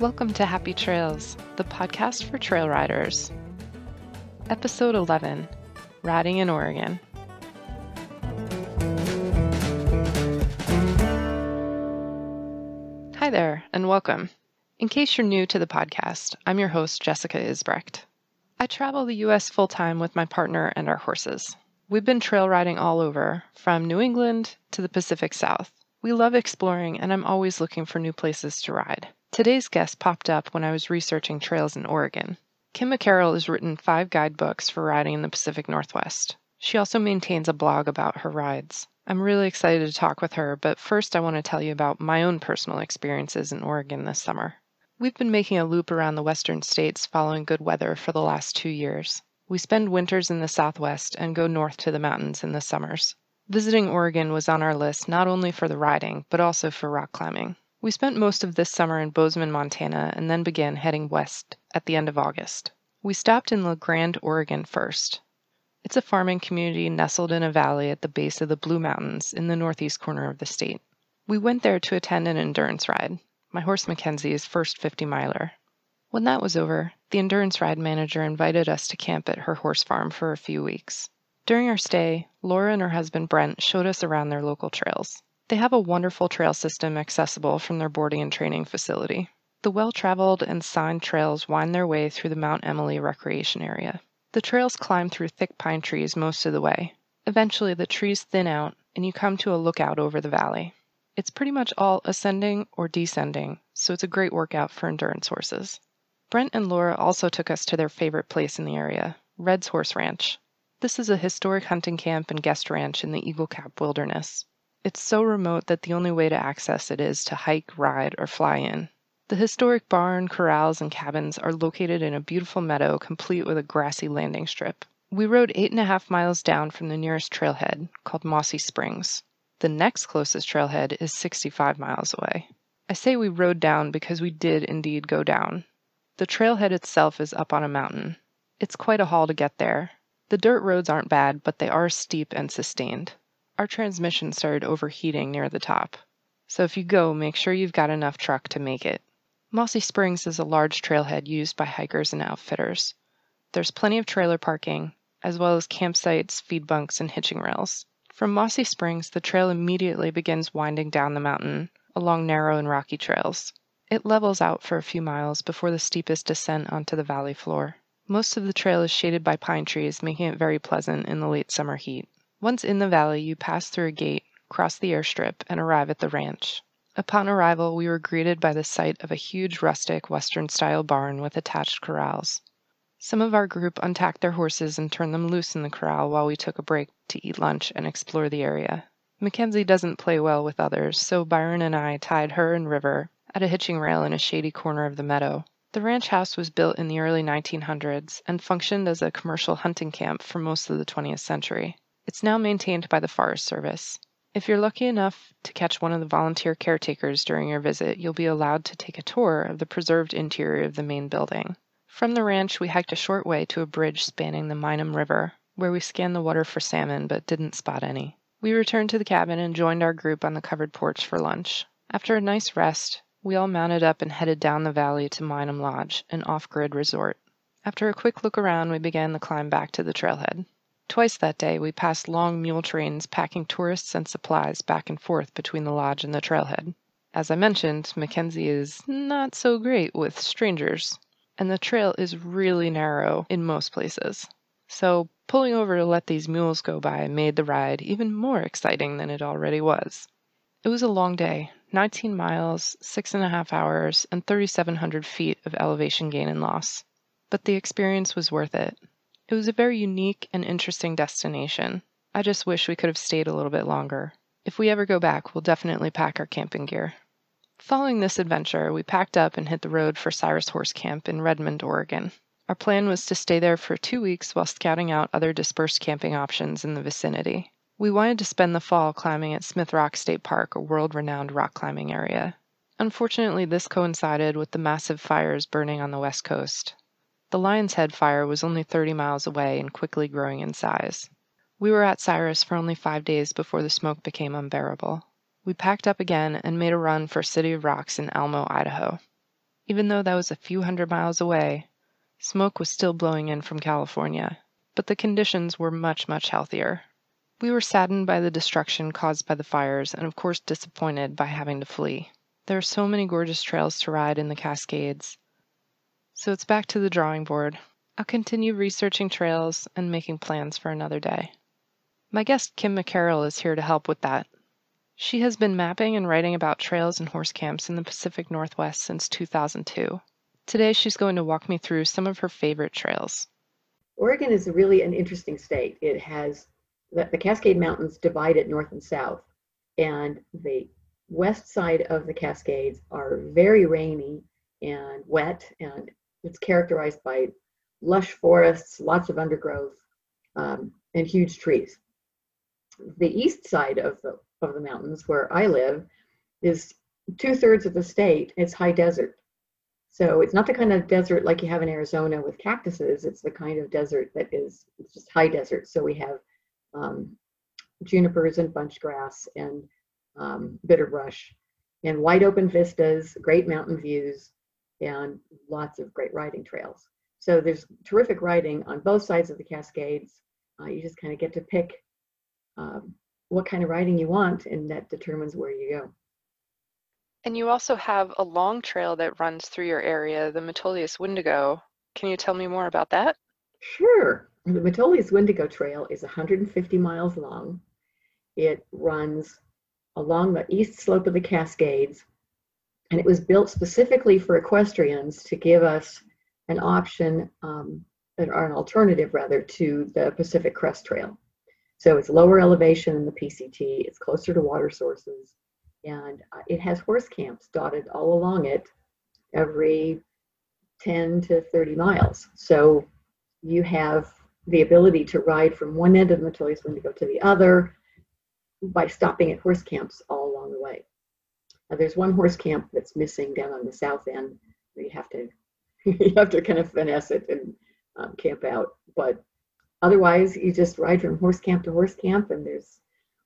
Welcome to Happy Trails, the podcast for trail riders. Episode 11 Riding in Oregon. Hi there, and welcome. In case you're new to the podcast, I'm your host, Jessica Isbrecht. I travel the U.S. full time with my partner and our horses. We've been trail riding all over, from New England to the Pacific South. We love exploring, and I'm always looking for new places to ride. Today's guest popped up when I was researching trails in Oregon. Kim McCarrel has written five guidebooks for riding in the Pacific Northwest. She also maintains a blog about her rides. I'm really excited to talk with her, but first I want to tell you about my own personal experiences in Oregon this summer. We've been making a loop around the western states following good weather for the last two years. We spend winters in the southwest and go north to the mountains in the summers. Visiting Oregon was on our list not only for the riding, but also for rock climbing. We spent most of this summer in Bozeman, Montana, and then began heading west at the end of August. We stopped in La Grande, Oregon first. It's a farming community nestled in a valley at the base of the Blue Mountains in the northeast corner of the state. We went there to attend an endurance ride, my horse Mackenzie's first 50 miler. When that was over, the endurance ride manager invited us to camp at her horse farm for a few weeks. During our stay, Laura and her husband Brent showed us around their local trails. They have a wonderful trail system accessible from their boarding and training facility. The well traveled and signed trails wind their way through the Mount Emily recreation area. The trails climb through thick pine trees most of the way. Eventually, the trees thin out and you come to a lookout over the valley. It's pretty much all ascending or descending, so it's a great workout for endurance horses. Brent and Laura also took us to their favorite place in the area, Red's Horse Ranch. This is a historic hunting camp and guest ranch in the Eagle Cap Wilderness. It's so remote that the only way to access it is to hike, ride, or fly in. The historic barn, corrals, and cabins are located in a beautiful meadow complete with a grassy landing strip. We rode eight and a half miles down from the nearest trailhead, called Mossy Springs. The next closest trailhead is 65 miles away. I say we rode down because we did indeed go down. The trailhead itself is up on a mountain. It's quite a haul to get there. The dirt roads aren't bad, but they are steep and sustained our transmission started overheating near the top. So if you go, make sure you've got enough truck to make it. Mossy Springs is a large trailhead used by hikers and outfitters. There's plenty of trailer parking, as well as campsites, feed bunks, and hitching rails. From Mossy Springs, the trail immediately begins winding down the mountain along narrow and rocky trails. It levels out for a few miles before the steepest descent onto the valley floor. Most of the trail is shaded by pine trees, making it very pleasant in the late summer heat. Once in the valley, you pass through a gate, cross the airstrip, and arrive at the ranch. Upon arrival, we were greeted by the sight of a huge rustic Western style barn with attached corrals. Some of our group untacked their horses and turned them loose in the corral while we took a break to eat lunch and explore the area. Mackenzie doesn't play well with others, so Byron and I tied her and River at a hitching rail in a shady corner of the meadow. The ranch house was built in the early 1900s and functioned as a commercial hunting camp for most of the 20th century. It's now maintained by the Forest Service. If you're lucky enough to catch one of the volunteer caretakers during your visit, you'll be allowed to take a tour of the preserved interior of the main building. From the ranch, we hiked a short way to a bridge spanning the Minam River, where we scanned the water for salmon but didn't spot any. We returned to the cabin and joined our group on the covered porch for lunch. After a nice rest, we all mounted up and headed down the valley to Minam Lodge, an off grid resort. After a quick look around, we began the climb back to the trailhead. Twice that day we passed long mule trains packing tourists and supplies back and forth between the lodge and the trailhead. As I mentioned, Mackenzie is not so great with strangers, and the trail is really narrow in most places. So pulling over to let these mules go by made the ride even more exciting than it already was. It was a long day 19 miles, six and a half hours, and 3,700 feet of elevation gain and loss. But the experience was worth it. It was a very unique and interesting destination. I just wish we could have stayed a little bit longer. If we ever go back, we'll definitely pack our camping gear. Following this adventure, we packed up and hit the road for Cyrus Horse Camp in Redmond, Oregon. Our plan was to stay there for two weeks while scouting out other dispersed camping options in the vicinity. We wanted to spend the fall climbing at Smith Rock State Park, a world renowned rock climbing area. Unfortunately, this coincided with the massive fires burning on the west coast. The Lionshead fire was only 30 miles away and quickly growing in size. We were at Cyrus for only five days before the smoke became unbearable. We packed up again and made a run for City of Rocks in Almo, Idaho. Even though that was a few hundred miles away, smoke was still blowing in from California, but the conditions were much, much healthier. We were saddened by the destruction caused by the fires and, of course, disappointed by having to flee. There are so many gorgeous trails to ride in the Cascades. So it's back to the drawing board. I'll continue researching trails and making plans for another day. My guest Kim McCarrel is here to help with that. She has been mapping and writing about trails and horse camps in the Pacific Northwest since 2002. Today, she's going to walk me through some of her favorite trails. Oregon is really an interesting state. It has the, the Cascade Mountains divide it north and south, and the west side of the Cascades are very rainy and wet, and it's characterized by lush forests, lots of undergrowth, um, and huge trees. The east side of the of the mountains where I live is two thirds of the state It's high desert. So it's not the kind of desert like you have in Arizona with cactuses. It's the kind of desert that is just high desert. So we have um, junipers and bunch grass and um, bitterbrush and wide open vistas, great mountain views, and lots of great riding trails. So there's terrific riding on both sides of the Cascades. Uh, you just kind of get to pick um, what kind of riding you want, and that determines where you go. And you also have a long trail that runs through your area, the Metolius Windigo. Can you tell me more about that? Sure. The Metolius Windigo Trail is 150 miles long. It runs along the east slope of the Cascades, and it was built specifically for equestrians to give us an option, um, or an alternative rather, to the Pacific Crest Trail. So it's lower elevation than the PCT, it's closer to water sources, and uh, it has horse camps dotted all along it every 10 to 30 miles. So you have the ability to ride from one end of the Metolius Windigo to go to the other by stopping at horse camps all along the way. Now, there's one horse camp that's missing down on the south end where you have to you have to kind of finesse it and um, camp out. But otherwise, you just ride from horse camp to horse camp, and there's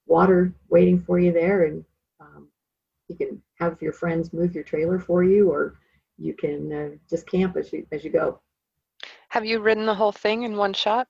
water waiting for you there, and um, you can have your friends move your trailer for you, or you can uh, just camp as you as you go. Have you ridden the whole thing in one shot?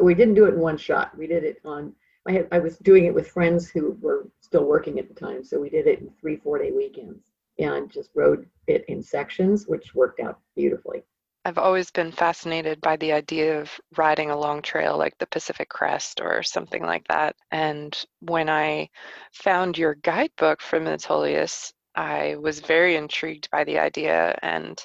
We didn't do it in one shot. We did it on. I had I was doing it with friends who were still working at the time, so we did it in three four day weekends and just rode it in sections, which worked out beautifully. I've always been fascinated by the idea of riding a long trail like the Pacific Crest or something like that. And when I found your guidebook for Metolius, I was very intrigued by the idea and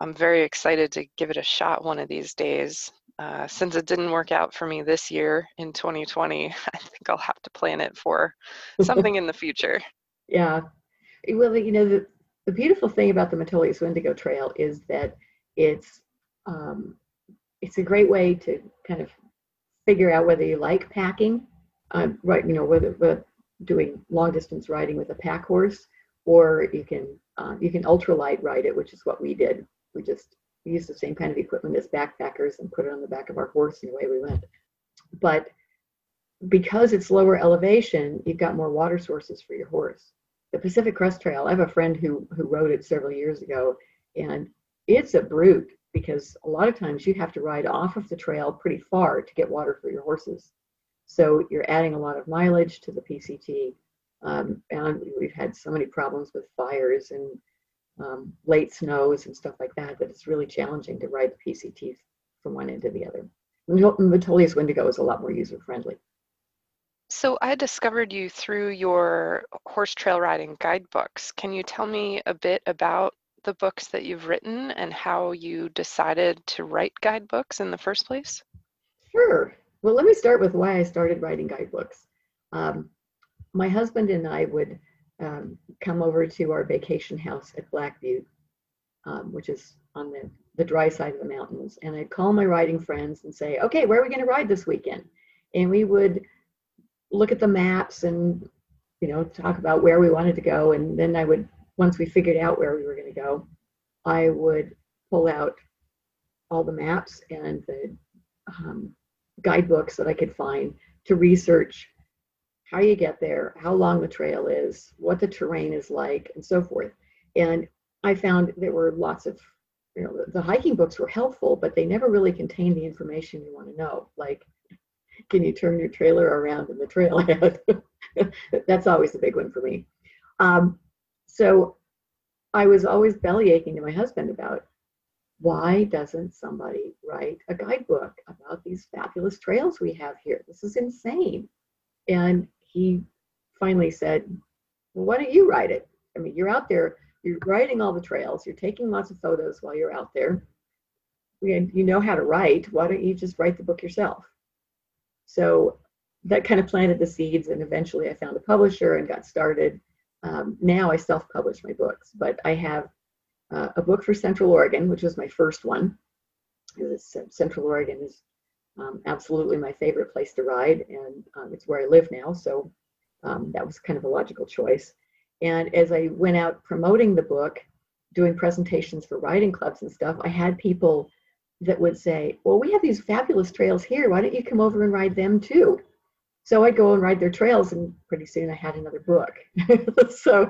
I'm very excited to give it a shot one of these days. Uh, since it didn't work out for me this year in 2020, I think I'll have to plan it for something in the future. Yeah. Well, you know, the, the beautiful thing about the Metolius Windigo Trail is that it's um, it's a great way to kind of figure out whether you like packing, uh, right? You know, whether, whether doing long distance riding with a pack horse, or you can uh, you can ultralight ride it, which is what we did. We just used the same kind of equipment as backpackers and put it on the back of our horse, and away we went. But because it's lower elevation, you've got more water sources for your horse. The Pacific Crest Trail, I have a friend who who rode it several years ago, and it's a brute because a lot of times you have to ride off of the trail pretty far to get water for your horses. So you're adding a lot of mileage to the PCT. Um, and we've had so many problems with fires and um, late snows and stuff like that that it's really challenging to ride the PCT from one end to the other. The Metolius Windigo is a lot more user friendly. So I discovered you through your horse trail riding guidebooks. Can you tell me a bit about the books that you've written and how you decided to write guidebooks in the first place? Sure. Well, let me start with why I started writing guidebooks. Um, my husband and I would um, come over to our vacation house at Black Butte, um, which is on the, the dry side of the mountains. And I'd call my riding friends and say, okay, where are we going to ride this weekend? And we would look at the maps and, you know, talk about where we wanted to go. And then I would once we figured out where we were going to go, I would pull out all the maps and the um, guidebooks that I could find to research how you get there, how long the trail is, what the terrain is like, and so forth. And I found there were lots of, you know, the, hiking books were helpful, but they never really contained the information you want to know. Like, can you turn your trailer around in the trailhead? That's always a big one for me. Um, so I was always belly aching to my husband about why doesn't somebody write a guidebook about these fabulous trails we have here? This is insane. And he finally said, Well, why don't you write it? I mean, you're out there, you're writing all the trails, you're taking lots of photos while you're out there. And you know how to write. Why don't you just write the book yourself? So that kind of planted the seeds, and eventually I found a publisher and got started. Um, now I self publish my books, but I have uh, a book for Central Oregon, which was my first one. Central Oregon is um, absolutely my favorite place to ride, and um, it's where I live now. So um, that was kind of a logical choice. And as I went out promoting the book, doing presentations for riding clubs and stuff, I had people that would say, Well, we have these fabulous trails here. Why don't you come over and ride them too? So I'd go and ride their trails, and pretty soon I had another book. so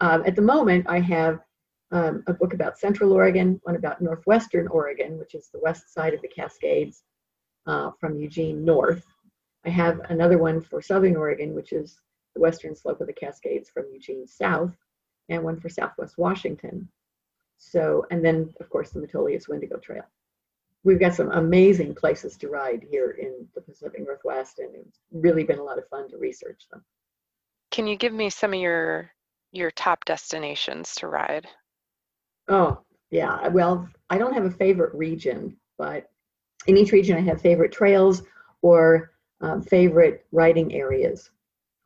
um, at the moment, I have um, a book about Central Oregon, one about Northwestern Oregon, which is the west side of the Cascades uh, from Eugene north. I have another one for Southern Oregon, which is the western slope of the Cascades from Eugene south, and one for Southwest Washington. So, and then of course the Metolius Windigo Trail. We've got some amazing places to ride here in the Pacific Northwest, and it's really been a lot of fun to research them. Can you give me some of your your top destinations to ride? Oh, yeah. Well, I don't have a favorite region, but in each region I have favorite trails or um, favorite riding areas.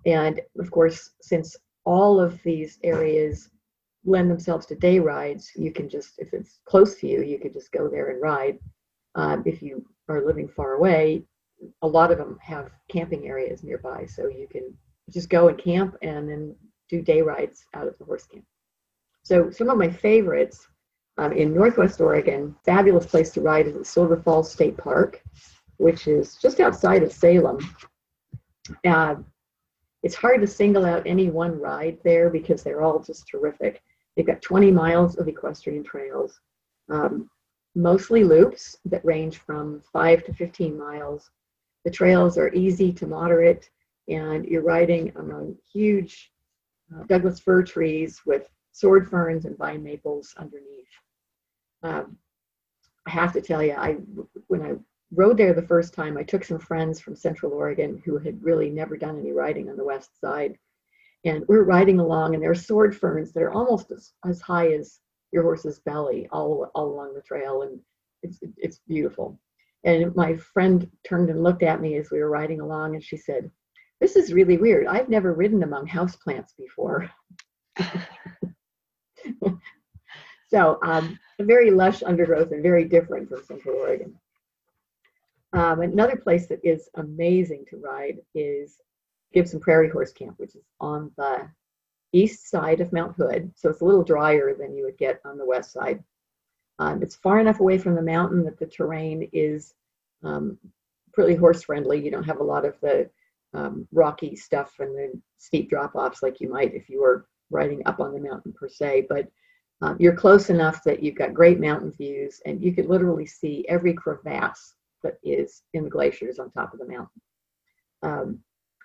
And of course, since all of these areas lend themselves to day rides, you can just, if it's close to you, you could just go there and ride. Um, if you are living far away, a lot of them have camping areas nearby, so you can just go and camp and then do day rides out of the horse camp. So some of my favorites um, in Northwest Oregon, fabulous place to ride is at Silver Falls State Park, which is just outside of Salem. Uh, it's hard to single out any one ride there because they're all just terrific. They've got 20 miles of equestrian trails, um, mostly loops that range from 5 to 15 miles. The trails are easy to moderate, and you're riding among huge uh, Douglas fir trees with sword ferns and vine maples underneath. Um, I have to tell you, I when I rode there the first time, I took some friends from Central Oregon who had really never done any riding on the west side, and we are riding along, and there are sword ferns that are almost as, as high as your horse's belly, all all along the trail, and it's it's beautiful. And my friend turned and looked at me as we were riding along, and she said, "This is really weird. I've never ridden among houseplants before." so um, very lush undergrowth and very different from Central Oregon. Um, another place that is amazing to ride is Gibson Prairie Horse Camp, which is on the east side of Mount Hood. So it's a little drier than you would get on the west side. Um, it's far enough away from the mountain that the terrain is um, pretty horse friendly. You don't have a lot of the um, rocky stuff and the steep drop offs like you might if you were riding up on the mountain per se, but um, you're close enough that you've got great mountain views and you could literally see every crevasse that is in the glaciers on top of the mountain. Um,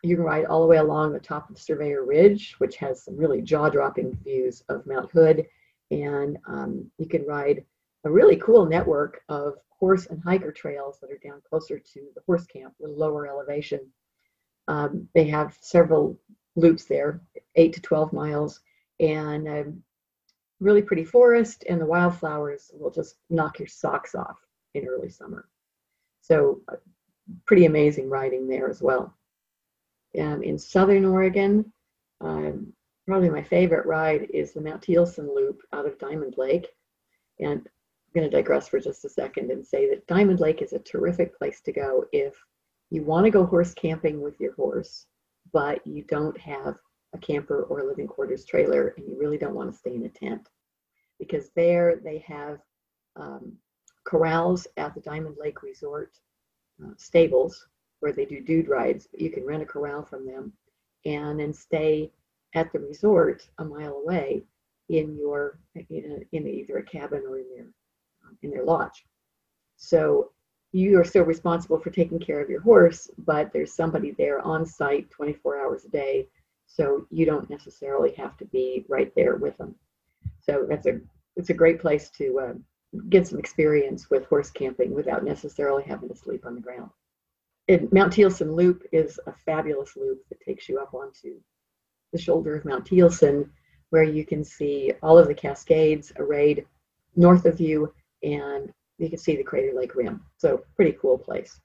you can ride all the way along the top of Surveyor Ridge, which has some really jaw-dropping views of Mount Hood, and um, you can ride a really cool network of horse and hiker trails that are down closer to the horse camp, with lower elevation. Um, they have several loops there, eight to 12 miles, and um, really pretty forest, and the wildflowers will just knock your socks off in early summer. So, uh, pretty amazing riding there as well. And in southern Oregon, um, probably my favorite ride is the Mount Thielsen Loop out of Diamond Lake. And I'm going to digress for just a second and say that Diamond Lake is a terrific place to go if you want to go horse camping with your horse but you don't have a camper or a living quarters trailer and you really don't want to stay in a tent because there they have um, corrals at the Diamond Lake Resort uh, stables where they do dude rides. You can rent a corral from them and then stay at the resort a mile away in your in, a, in either a cabin or in their um, in their lodge. So you are still responsible for taking care of your horse, but there's somebody there on site 24 hours a day, so you don't necessarily have to be right there with them. So that's a it's a great place to uh, get some experience with horse camping without necessarily having to sleep on the ground. And Mount Thielsen Loop is a fabulous loop that takes you up onto the shoulder of Mount Thielsen, where you can see all of the Cascades arrayed north of you, and you can see the Crater Lake Rim. So pretty cool place.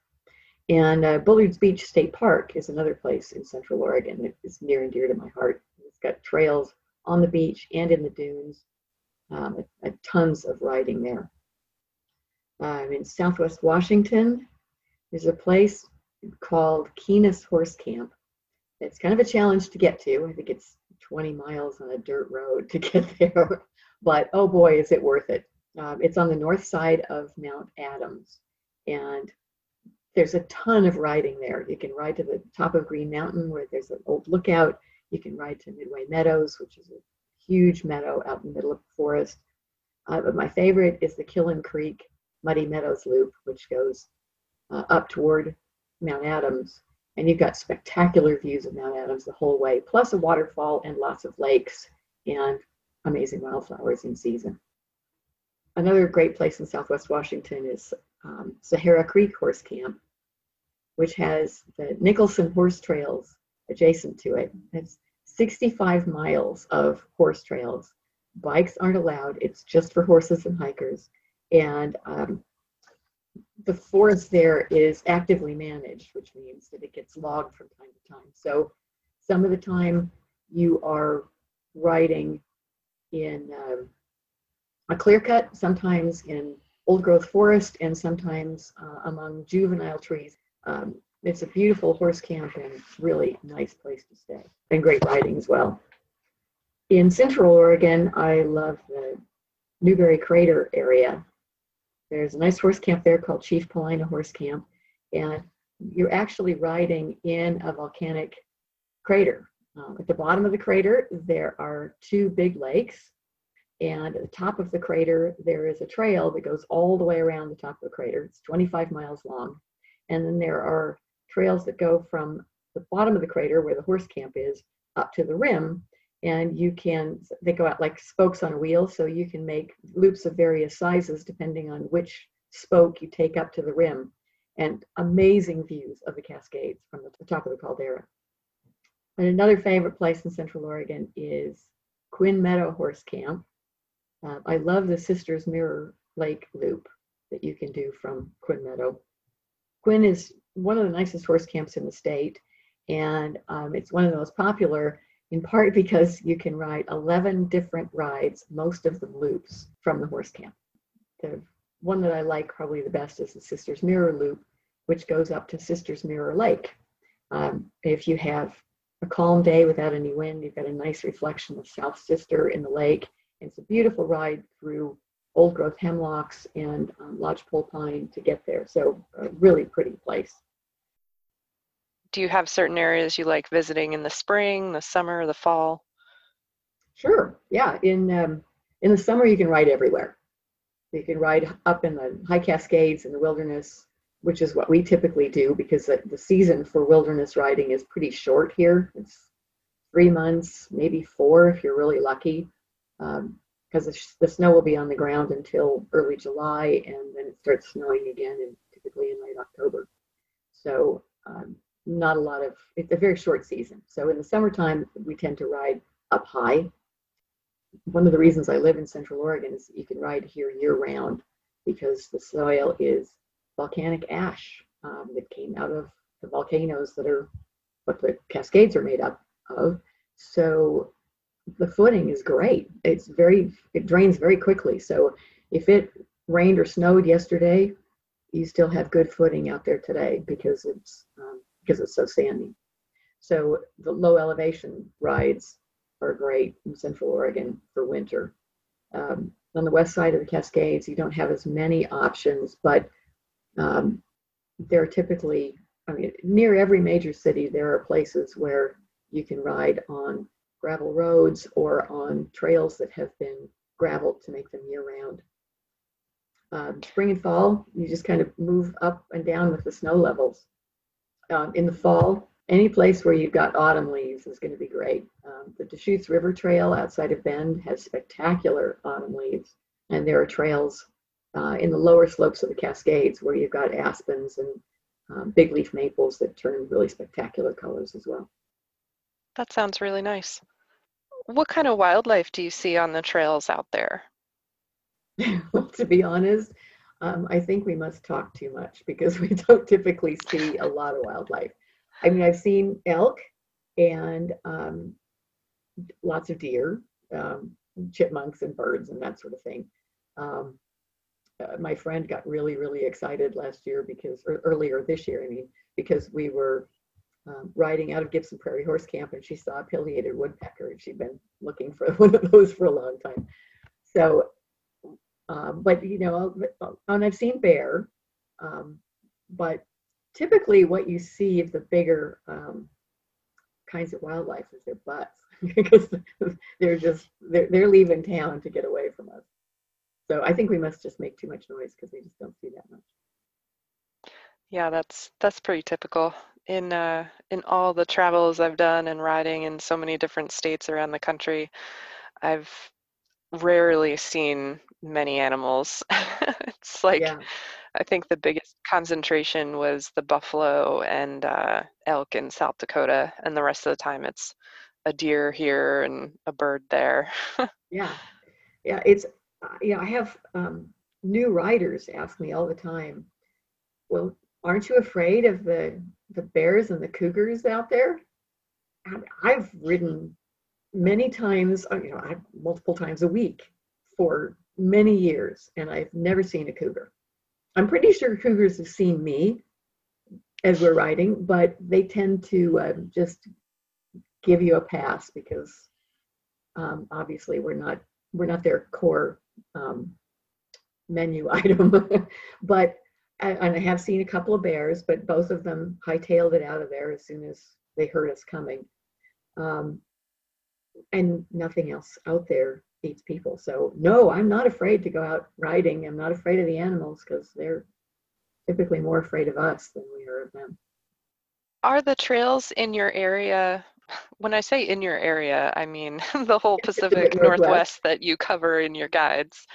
And uh, Bullards Beach State Park is another place in Central Oregon that is near and dear to my heart. It's got trails on the beach and in the dunes, um, tons of riding there. Um, in Southwest Washington, there's a place called Keenes Horse Camp. It's kind of a challenge to get to. I think it's 20 miles on a dirt road to get there, but oh boy, is it worth it. Um, it's on the north side of Mount Adams, and there's a ton of riding there. You can ride to the top of Green Mountain where there's an old lookout. You can ride to Midway Meadows, which is a huge meadow out in the middle of the forest. Uh, but my favorite is the Killen Creek Muddy Meadows Loop, which goes uh, up toward Mount Adams. And you've got spectacular views of Mount Adams the whole way, plus a waterfall and lots of lakes and amazing wildflowers in season. Another great place in Southwest Washington is um, Sahara Creek Horse Camp, which has the Nicholson Horse Trails adjacent to it. It's 65 miles of horse trails. Bikes aren't allowed, it's just for horses and hikers. And um, the forest there is actively managed, which means that it gets logged from time to time. So some of the time you are riding in um, a clear cut, sometimes in old growth forest, and sometimes uh, among juvenile trees. Um, it's a beautiful horse camp and really nice place to stay and great riding as well. In Central Oregon, I love the Newberry Crater area. There's a nice horse camp there called Chief Paulina Horse Camp, and you're actually riding in a volcanic crater. Um, at the bottom of the crater, there are two big lakes, and at the top of the crater, there is a trail that goes all the way around the top of the crater. It's 25 miles long. And then there are trails that go from the bottom of the crater where the horse camp is up to the rim. And you can they go out like spokes on a wheel so you can make loops of various sizes depending on which spoke you take up to the rim. And amazing views of the cascades from the top of the caldera. And another favorite place in central oregon is quinn meadow horse camp. Uh, i love the sisters mirror lake loop that you can do from quinn meadow quinn is one of the nicest horse camps in the state, and um, it's one of the most popular in part because you can ride 11 different rides, most of them loops from the horse camp. The one that I like probably the best is the Sisters Mirror Loop, which goes up to Sisters Mirror Lake. Um, if you have a calm day without any wind, you've got a nice reflection of South Sister in the lake. It's a beautiful ride through old growth hemlocks and um, lodgepole pine to get there. So a really pretty place do you have certain areas you like visiting in the spring, the summer, the fall? Sure. Yeah. In um, in the summer, you can ride everywhere. You can ride up in the high Cascades in the wilderness, which is what we typically do because the, the season for wilderness riding is pretty short here. It's three months, maybe four if you're really lucky, um, the, the snow will be on the ground until early July, and then it starts snowing again, and typically in late October. So um, not a lot of, it's a very short season. So in the summertime, we tend to ride up high. One of the reasons I live in Central Oregon is you can ride here year round because the soil is volcanic ash um, that came out of the volcanoes that are what the Cascades are made up of. So the footing is great. It's very, it drains very quickly. So if it rained or snowed yesterday, you still have good footing out there today because it's um, because it's so sandy. So the low elevation rides are great in Central Oregon for winter. Um, on the west side of the Cascades, you don't have as many options, but um, they're typically I mean, near every major city, there are places where you can ride on gravel roads or on trails that have been graveled to make them year round. Um, spring and fall, you just kind of move up and down with the snow levels. Um, in the fall, any place where you've got autumn leaves is going to be great. Um, the Deschutes River Trail outside of Bend has spectacular autumn leaves, and there are trails uh, in the lower slopes of the Cascades where you've got aspens and um, big leaf maples that turn really spectacular colors as well. That sounds really nice. What kind of wildlife do you see on the trails out there? to be honest, um, I think we must talk too much because we don't typically see a lot of wildlife. I mean, I've seen elk and um, lots of deer, um, chipmunks, and birds, and that sort of thing. Um, uh, my friend got really, really excited last year because, or earlier this year, I mean, because we were um, riding out of Gibson Prairie Horse Camp and she saw a pileated woodpecker and she'd been looking for one of those for a long time. So, um, but you know, and I've seen bear, um, but typically what you see of the bigger um, kinds of wildlife is their butts because they're just they're, they're leaving town to get away from us. So I think we must just make too much noise because we just don't see that much. Yeah, that's that's pretty typical in uh, in all the travels I've done and riding in so many different states around the country. I've rarely seen many animals. it's like yeah. I think the biggest concentration was the buffalo and uh, elk in South Dakota, and the rest of the time it's a deer here and a bird there. yeah, yeah. It's uh, you know I have um, new riders ask me all the time. Well, aren't you afraid of the the bears and the cougars out there? I've ridden many times, uh, you know, multiple times a week for many years, and I've never seen a cougar. I'm pretty sure cougars have seen me as we're riding, but they tend to uh, just give you a pass because um, obviously we're not we're not their core um, menu item. but and I have seen a couple of bears, but both of them hightailed it out of there as soon as they heard us coming. Um, and nothing else out there eats people. So no, I'm not afraid to go out riding. I'm not afraid of the animals because they're typically more afraid of us than we are of them. Are the trails in your area? When I say in your area, I mean the whole Pacific Northwest. Northwest that you cover in your guides.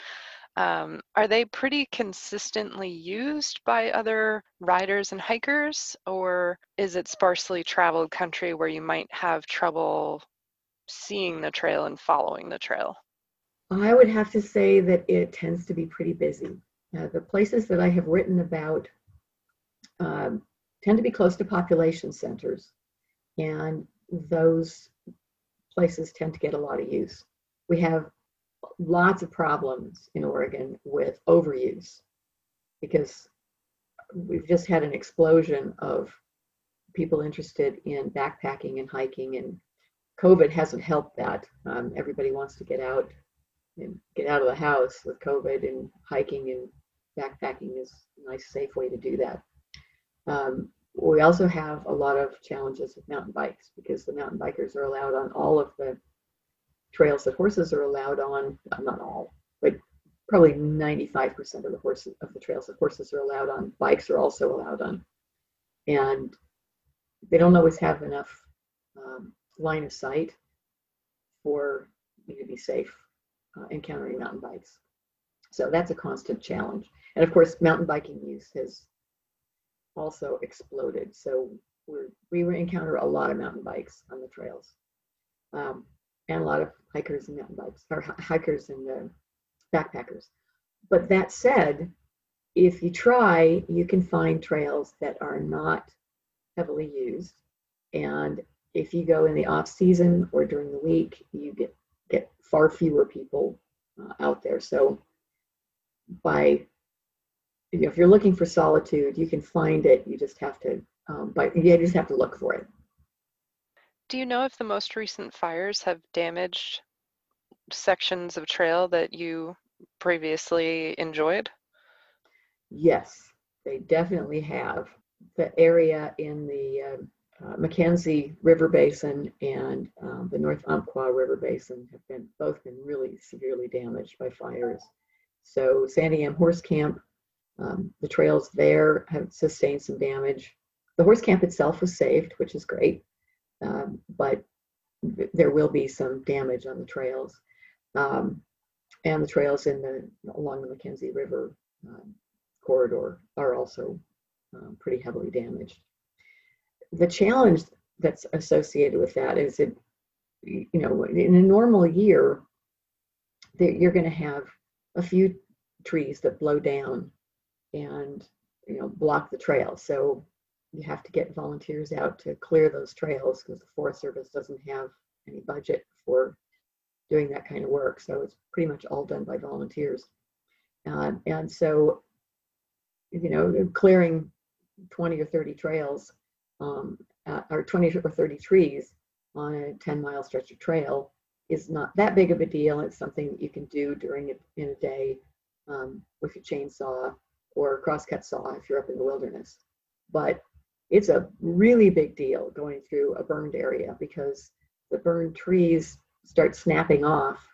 Um, are they pretty consistently used by other riders and hikers, or is it sparsely traveled country where you might have trouble seeing the trail and following the trail? I would have to say that it tends to be pretty busy. Uh, the places that I have written about um, tend to be close to population centers, and those places tend to get a lot of use. We have lots of problems in Oregon with overuse because we've just had an explosion of people interested in backpacking and hiking and COVID hasn't helped that. Um, everybody wants to get out and get out of the house with COVID and hiking and backpacking is a nice safe way to do that. Um, we also have a lot of challenges with mountain bikes because the mountain bikers are allowed on all of the trails that horses are allowed on, not all, but probably 95% of the horses of the trails that horses are allowed on, bikes are also allowed on. And they don't always have enough um, line of sight for you to be safe uh, encountering mountain bikes. So that's a constant challenge. And of course, mountain biking use has also exploded. So we're, we encounter a lot of mountain bikes on the trails. Um, and a lot of hikers and mountain bikes, or hikers and uh, backpackers. But that said, if you try, you can find trails that are not heavily used. And if you go in the off season or during the week, you get get far fewer people uh, out there. So by you know, if you're looking for solitude, you can find it. You just have to, um, but you just have to look for it. Do you know if the most recent fires have damaged sections of trail that you previously enjoyed? Yes, they definitely have. the area in the uh, uh, McKenzie River Basin and um, the North Umpqua River Basin have been both been really severely damaged by fires. So Santiam Horse Camp, um, the trails there have sustained some damage. The horse camp itself was saved, which is great, um, but there will be some damage on the trails. Um, and the trails in the along the McKenzie River um, corridor are also um, pretty heavily damaged. The challenge that's associated with that is that, you know, in a normal year, you're going to have a few trees that blow down and, you know, block the trail. So you have to get volunteers out to clear those trails because the Forest Service doesn't have any budget for doing that kind of work. So it's pretty much all done by volunteers. Uh, and so, you know, clearing 20 or 30 trails um, uh, or 20 or 30 trees on a 10 mile stretch of trail is not that big of a deal. It's something that you can do during it in a day um, with a chainsaw or a crosscut saw if you're up in the wilderness. But it's a really big deal going through a burned area because the burned trees start snapping off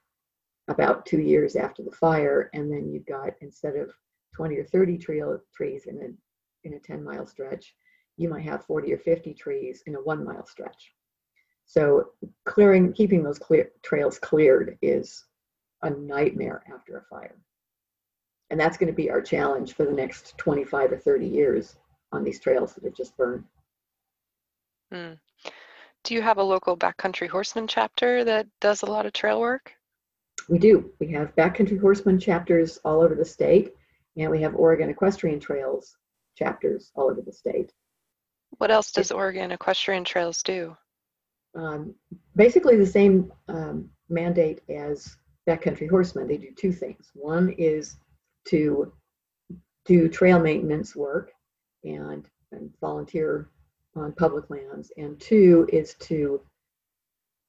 about two years after the fire, and then you've got instead of 20 or 30 trail, trees in a in a 10 mile stretch, you might have 40 or 50 trees in a one mile stretch. So clearing, keeping those clear, trails cleared is a nightmare after a fire. And that's going to be our challenge for the next 25 or 30 years on these trails that have just burned. Mm. Do you have a local backcountry horseman chapter that does a lot of trail work? We do. We have backcountry horseman chapters all over the state, and we have Oregon Equestrian Trails chapters all over the state. What else does Oregon Equestrian Trails do? Um, basically, the same um, mandate as backcountry horsemen. They do two things. One is to do trail maintenance work and, and volunteer on public lands, and two is to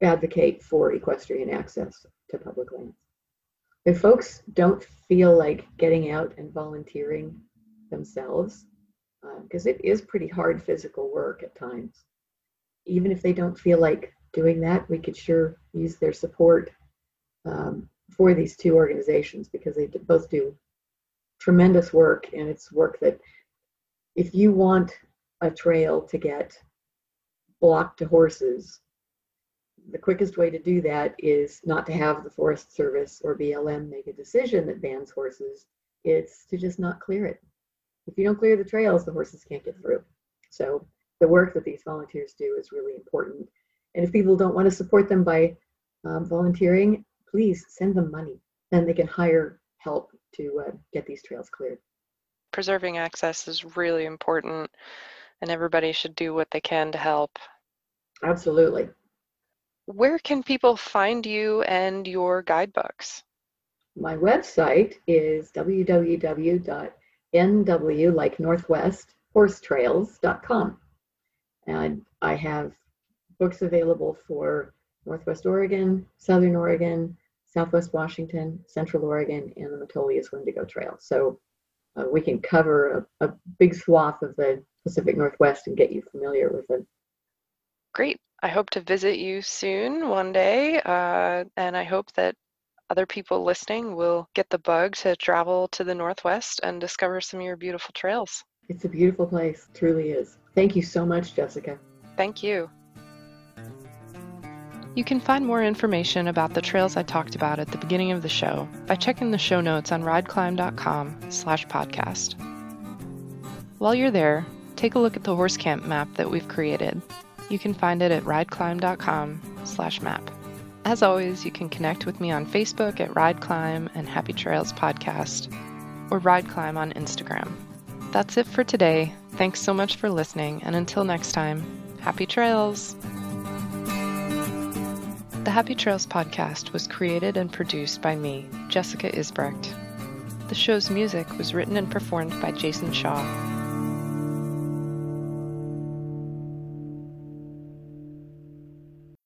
advocate for equestrian access to public lands. If folks don't feel like getting out and volunteering themselves, because uh, it is pretty hard physical work at times, even if they don't feel like doing that, we could sure use their support um, for these two organizations because they both do tremendous work and it's work that if you want a trail to get blocked to horses, the quickest way to do that is not to have the Forest Service or BLM make a decision that bans horses. It's to just not clear it. If you don't clear the trails, the horses can't get through. So the work that these volunteers do is really important. And if people don't want to support them by um, volunteering, please send them money. Then they can hire help to uh, get these trails cleared. Preserving access is really important and everybody should do what they can to help. Absolutely. Where can people find you and your guidebooks? My website is www.nw, like Northwest, horsetrails.com. And I have books available for Northwest Oregon, Southern Oregon, Southwest Washington, Central Oregon, and the Metolius Windigo Trail. So uh, we can cover a, a big swath of the Pacific Northwest and get you familiar with it. Great. I hope to visit you soon one day, uh, and I hope that other people listening will get the bug to travel to the Northwest and discover some of your beautiful trails. It's a beautiful place, truly is. Thank you so much, Jessica. Thank you. You can find more information about the trails I talked about at the beginning of the show by checking the show notes on rideclimb.com slash podcast. While you're there, take a look at the horse camp map that we've created. You can find it at rideclimb.com slash map. As always, you can connect with me on Facebook at Ride Climb and Happy Trails Podcast or Ride Climb on Instagram. That's it for today. Thanks so much for listening, and until next time, happy trails! The Happy Trails podcast was created and produced by me, Jessica Isbrecht. The show's music was written and performed by Jason Shaw.